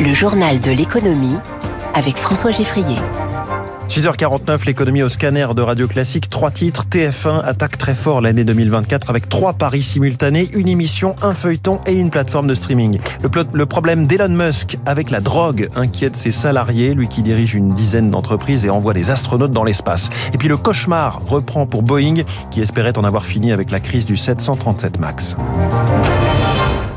Le journal de l'économie avec François Geffrier. 6h49, l'économie au scanner de Radio Classique. Trois titres. TF1 attaque très fort l'année 2024 avec trois paris simultanés, une émission, un feuilleton et une plateforme de streaming. Le, le problème d'Elon Musk avec la drogue inquiète ses salariés, lui qui dirige une dizaine d'entreprises et envoie des astronautes dans l'espace. Et puis le cauchemar reprend pour Boeing qui espérait en avoir fini avec la crise du 737 MAX.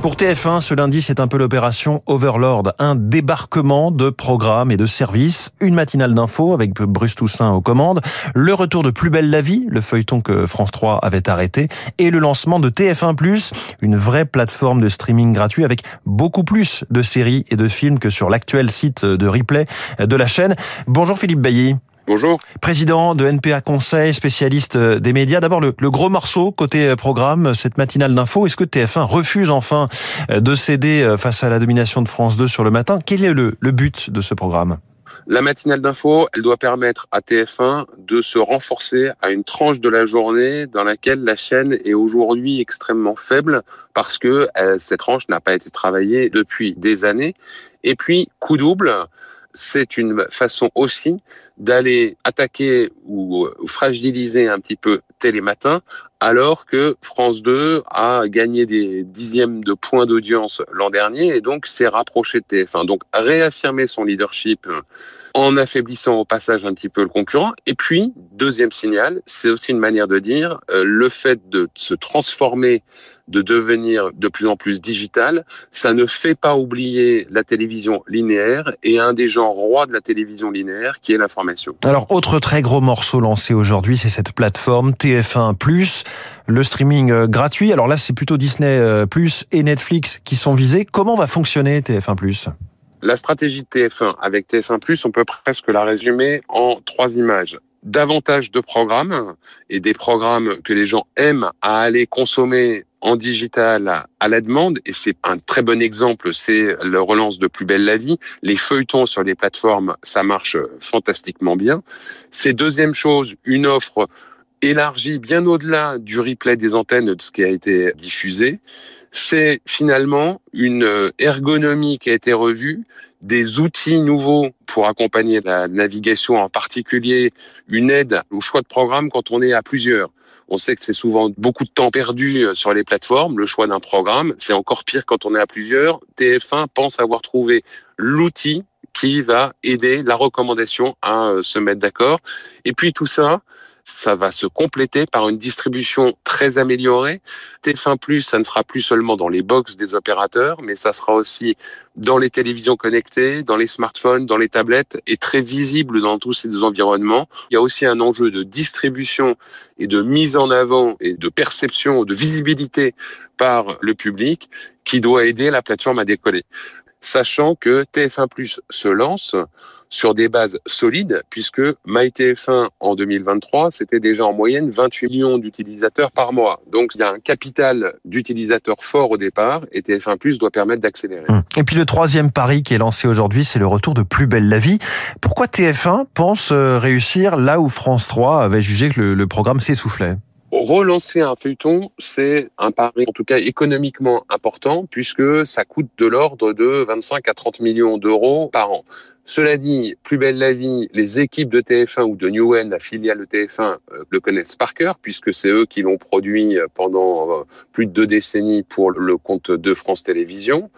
Pour TF1, ce lundi, c'est un peu l'opération Overlord, un débarquement de programmes et de services, une matinale d'infos avec Bruce Toussaint aux commandes, le retour de Plus belle la vie, le feuilleton que France 3 avait arrêté, et le lancement de TF1+, une vraie plateforme de streaming gratuit avec beaucoup plus de séries et de films que sur l'actuel site de replay de la chaîne. Bonjour Philippe Bailly. Bonjour. Président de NPA Conseil, spécialiste euh, des médias. D'abord, le, gros morceau côté euh, programme, cette matinale d'info. Est-ce que TF1 refuse enfin euh, de céder face à la domination de France 2 sur le matin? Quel est le, le but de ce programme? La matinale d'info, elle doit permettre à TF1 de se renforcer à une tranche de la journée dans laquelle la chaîne est aujourd'hui extrêmement faible parce que cette tranche n'a pas été travaillée depuis des années. Et puis, coup double, c'est une façon aussi d'aller attaquer ou, fragiliser un petit peu Télématin, alors que France 2 a gagné des dixièmes de points d'audience l'an dernier et donc s'est rapproché de TF1. Donc réaffirmer son leadership en affaiblissant au passage un petit peu le concurrent. Et puis, deuxième signal, c'est aussi une manière de dire euh, le fait de se transformer de devenir de plus en plus digital, ça ne fait pas oublier la télévision linéaire et un des genres rois de la télévision linéaire qui est l'information. Alors, autre très gros morceau lancé aujourd'hui, c'est cette plateforme TF1+, le streaming euh, gratuit. Alors là, c'est plutôt Disney+, euh, et Netflix qui sont visés. Comment va fonctionner TF1+. La stratégie de TF1 avec TF1+, on peut presque la résumer en trois images davantage de programmes et des programmes que les gens aiment à aller consommer en digital à la demande, et c'est un très bon exemple, c'est le relance de Plus belle la vie. Les feuilletons sur les plateformes, ça marche fantastiquement bien. C'est deuxième chose, une offre élargie bien au-delà du replay des antennes de ce qui a été diffusé. C'est finalement une ergonomie qui a été revue, des outils nouveaux pour accompagner la navigation, en particulier une aide au choix de programme quand on est à plusieurs. On sait que c'est souvent beaucoup de temps perdu euh, sur les plateformes, le choix d'un programme. C'est encore pire quand on est à plusieurs. TF1 pense avoir trouvé l'outil qui va aider la recommandation à euh, se mettre d'accord. Et puis tout ça, ça va se compléter par une distribution très améliorée. TF1 Plus, ça ne sera plus seulement dans les box des opérateurs, mais ça sera aussi dans les télévisions connectées, dans les smartphones, dans les tablettes et très visible dans tous ces environnements. Il y a aussi un enjeu de distribution et de mise en avant et de perception, de visibilité par le public qui doit aider la plateforme à décoller sachant que TF1 Plus se lance sur des bases solides, puisque MyTF1 en 2023, c'était déjà en moyenne 28 millions d'utilisateurs par mois. Donc il y a un capital d'utilisateurs fort au départ, et TF1 Plus doit permettre d'accélérer. Hum. Et puis le troisième pari qui est lancé aujourd'hui, c'est le retour de Plus belle la vie. Pourquoi TF1 pense euh, réussir là où France 3 avait jugé que le programme s'essoufflait? Relancer un feuilleton, c'est un pari en tout cas économiquement important puisque ça coûte de l'ordre de 25 à 30 millions d'euros par an. Cela dit, Plus belle la vie, les équipes de TF1 ou de Newen, la filiale de TF1, euh, le connaissent par cœur, puisque c'est eux qui l'ont produit pendant euh, plus de deux décennies pour le compte de France Télévisions.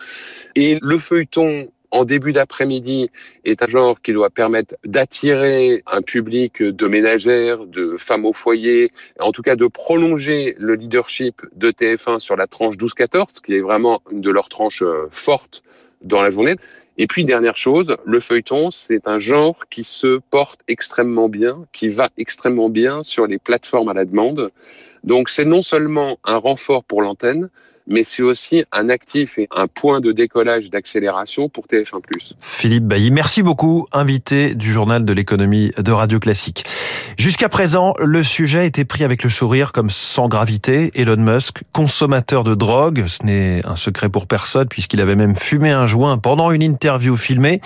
Et le feuilleton en début d'après-midi est un genre qui doit permettre d'attirer un public de ménagères, de femmes au foyer, en tout cas de prolonger le leadership de TF1 sur la tranche 12-14, qui est vraiment une de leurs tranches euh, fortes dans la journée. Et puis, dernière chose, le feuilleton, c'est un genre qui se porte extrêmement bien, qui va extrêmement bien sur les plateformes à la demande. Donc, c'est non seulement un renfort pour l'antenne, mais c'est aussi un actif et un point de décollage d'accélération pour TF1+. Philippe Bailly, merci beaucoup, invité du journal de l'économie de Radio Classique. Jusqu'à présent, le sujet était pris avec le sourire comme sans gravité. Elon Musk, consommateur de drogue, ce n'est un secret pour personne puisqu'il avait même fumé un joint pendant une interview filmée.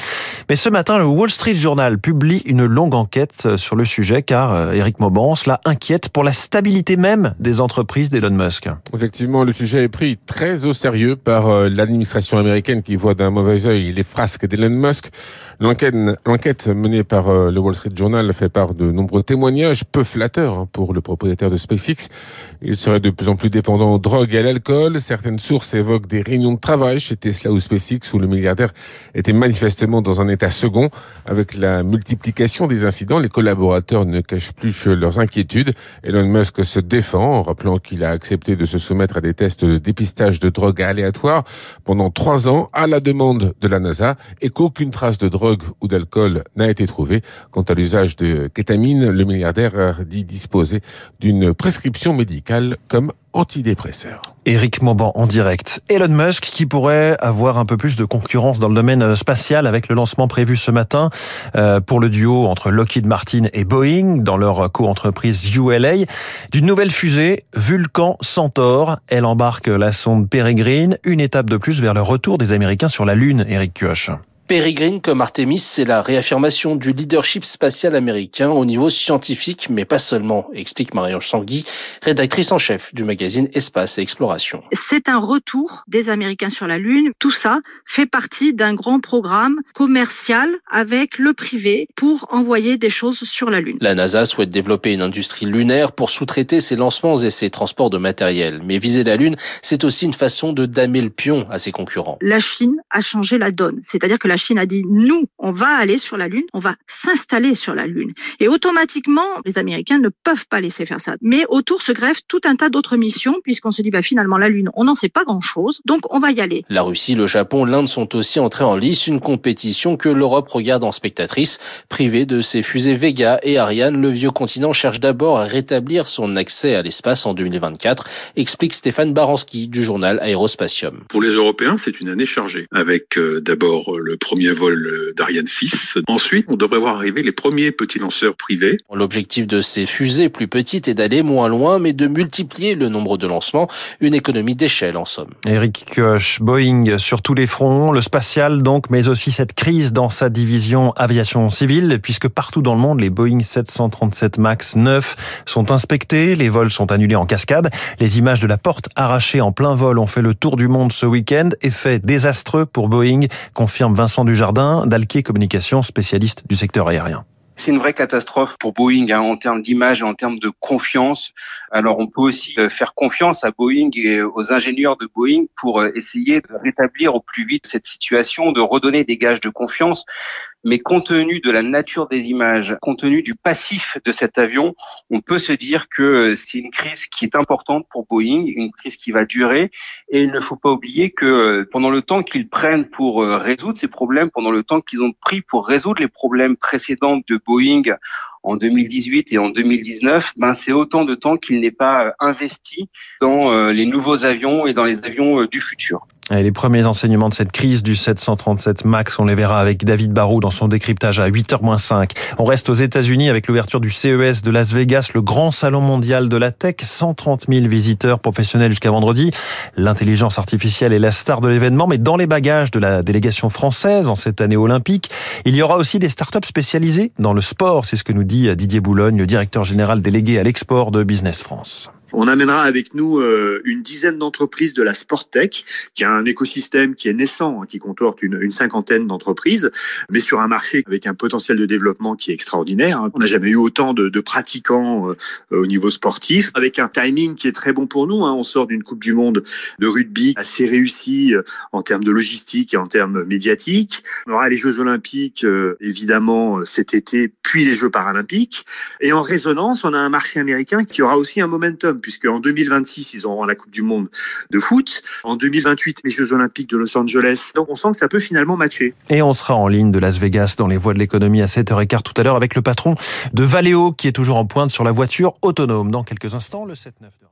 Mais ce matin, le Wall Street Journal publie une longue enquête sur le sujet car Eric euh, Mauban cela inquiète pour la stabilité même des entreprises d'Elon Musk. Effectivement, le sujet est pris très au sérieux par euh, l'administration américaine qui voit d'un mauvais œil les frasques d'Elon Musk. L'enquête, menée par euh, le Wall Street Journal fait part de nombreux témoignages peu flatteurs hein, pour le propriétaire de SpaceX. Il serait de plus en plus dépendant aux drogues et à l'alcool. Certaines sources évoquent des réunions de travail chez Tesla ou SpaceX où le milliardaire était manifestement dans un état second. Avec la multiplication des incidents, les collaborateurs ne cachent plus leurs inquiétudes. Elon Musk se défend en rappelant qu'il a accepté de se soumettre à des tests de dépistage de drogue aléatoires pendant trois ans à la demande de la NASA et qu'aucune trace de drogue ou d'alcool n'a été trouvé. Quant à l'usage de kétamine, le milliardaire dit disposer d'une prescription médicale comme antidépresseur. Éric Mauban en direct. Elon Musk qui pourrait avoir un peu plus de concurrence dans le domaine spatial avec le lancement prévu ce matin euh, pour le duo entre Lockheed Martin et Boeing dans leur co-entreprise ULA d'une nouvelle fusée Vulcan Centaur. Elle embarque la sonde Peregrine, une étape de plus vers le retour des Américains sur la Lune, Eric Kioch. Peregrine comme Artemis, c'est la réaffirmation du leadership spatial américain au niveau scientifique, mais pas seulement, explique Marie-Ange Sangui, rédactrice en chef du magazine Espace et Exploration. C'est un retour des Américains sur la Lune. Tout ça fait partie d'un grand programme commercial avec le privé pour envoyer des choses sur la Lune. La NASA souhaite développer une industrie lunaire pour sous-traiter ses lancements et ses transports de matériel. Mais viser la Lune, c'est aussi une façon de damer le pion à ses concurrents. La Chine a changé la donne. C'est-à-dire que la Chine a dit nous, on va aller sur la Lune, on va s'installer sur la Lune. Et automatiquement, les Américains ne peuvent pas laisser faire ça. Mais autour se greffe tout un tas d'autres missions, puisqu'on se dit bah, finalement la Lune, on n'en sait pas grand-chose, donc on va y aller. La Russie, le Japon, l'Inde sont aussi entrés en lice, une compétition que l'Europe regarde en spectatrice. Privée de ses fusées Vega et Ariane, le vieux continent cherche d'abord à rétablir son accès à l'espace en 2024, explique Stéphane Baranski du journal Aérospatium. Pour les Européens, c'est une année chargée, avec euh, d'abord le premier vol euh, d'Ariane 6. Ensuite, on devrait voir arriver les premiers petits lanceurs privés. L'objectif de ces fusées plus petites est d'aller moins loin, mais de multiplier le nombre de lancements, une économie d'échelle en somme. Eric Koch, Boeing sur tous les fronts, le spatial donc, mais aussi cette crise dans sa division aviation civile, puisque partout dans le monde, les Boeing 737 MAX 9 sont inspectés, les vols sont annulés en cascade, les images de la porte arrachée en plein vol ont fait le tour du monde ce week-end, effet désastreux pour Boeing, confirme Vincent du Jardin, d'Alquier Communication, spécialiste du secteur aérien. C'est une vraie catastrophe pour Boeing hein, en termes d'image et en termes de confiance. Alors on peut aussi euh, faire confiance à Boeing et aux ingénieurs de Boeing pour euh, essayer de rétablir au plus vite cette situation, de redonner des gages de confiance. Mais compte tenu de la nature des images, compte tenu du passif de cet avion, on peut se dire que euh, c'est une crise qui est importante pour Boeing, une crise qui va durer. Et il ne faut pas oublier que pendant le temps qu'ils prennent pour résoudre ces problèmes, pendant le temps qu'ils ont pris pour résoudre les problèmes précédents de Boeing en 2018 et en 2019, ben c'est autant de temps qu'il n'est pas investi dans euh, les nouveaux avions et dans les avions euh, du futur. Les premiers enseignements de cette crise du 737 MAX, on les verra avec David Barou dans son décryptage à 8h-5. On reste aux États-Unis avec l'ouverture du CES de Las Vegas, le grand salon mondial de la tech. 130 000 visiteurs professionnels jusqu'à vendredi. L'intelligence artificielle est la star de l'événement, mais dans les bagages de la délégation française en cette année olympique, il y aura aussi des startups spécialisées dans le sport. C'est ce que nous dit Didier Boulogne, directeur général délégué à l'export de Business France. On amènera avec nous euh, une dizaine d'entreprises de la Sporttech, qui a un écosystème qui est naissant, hein, qui comporte une, cinquantaine d'entreprises, mais sur un marché avec un potentiel de développement qui est extraordinaire. Hein. On n'a jamais eu autant de, de pratiquants euh, au niveau sportif, avec un timing qui est très bon pour nous. Hein. On sort d'une Coupe du Monde de rugby assez réussie euh, en termes de logistique et en termes médiatiques. On aura les Jeux Olympiques, évidemment, cet été, puis les Jeux Paralympiques. Et en résonance, on a un marché américain qui aura aussi un momentum puisque en 2026, ils auront la Coupe du Monde de foot. En 2028, les Jeux Olympiques de Los Angeles. Donc on sent que ça peut finalement matcher. Et on sera en ligne de Las Vegas dans les voies de l'économie à 7h15 tout à l'heure avec le patron de Valeo qui est toujours en pointe sur la voiture autonome. Dans quelques instants, le 7-9 de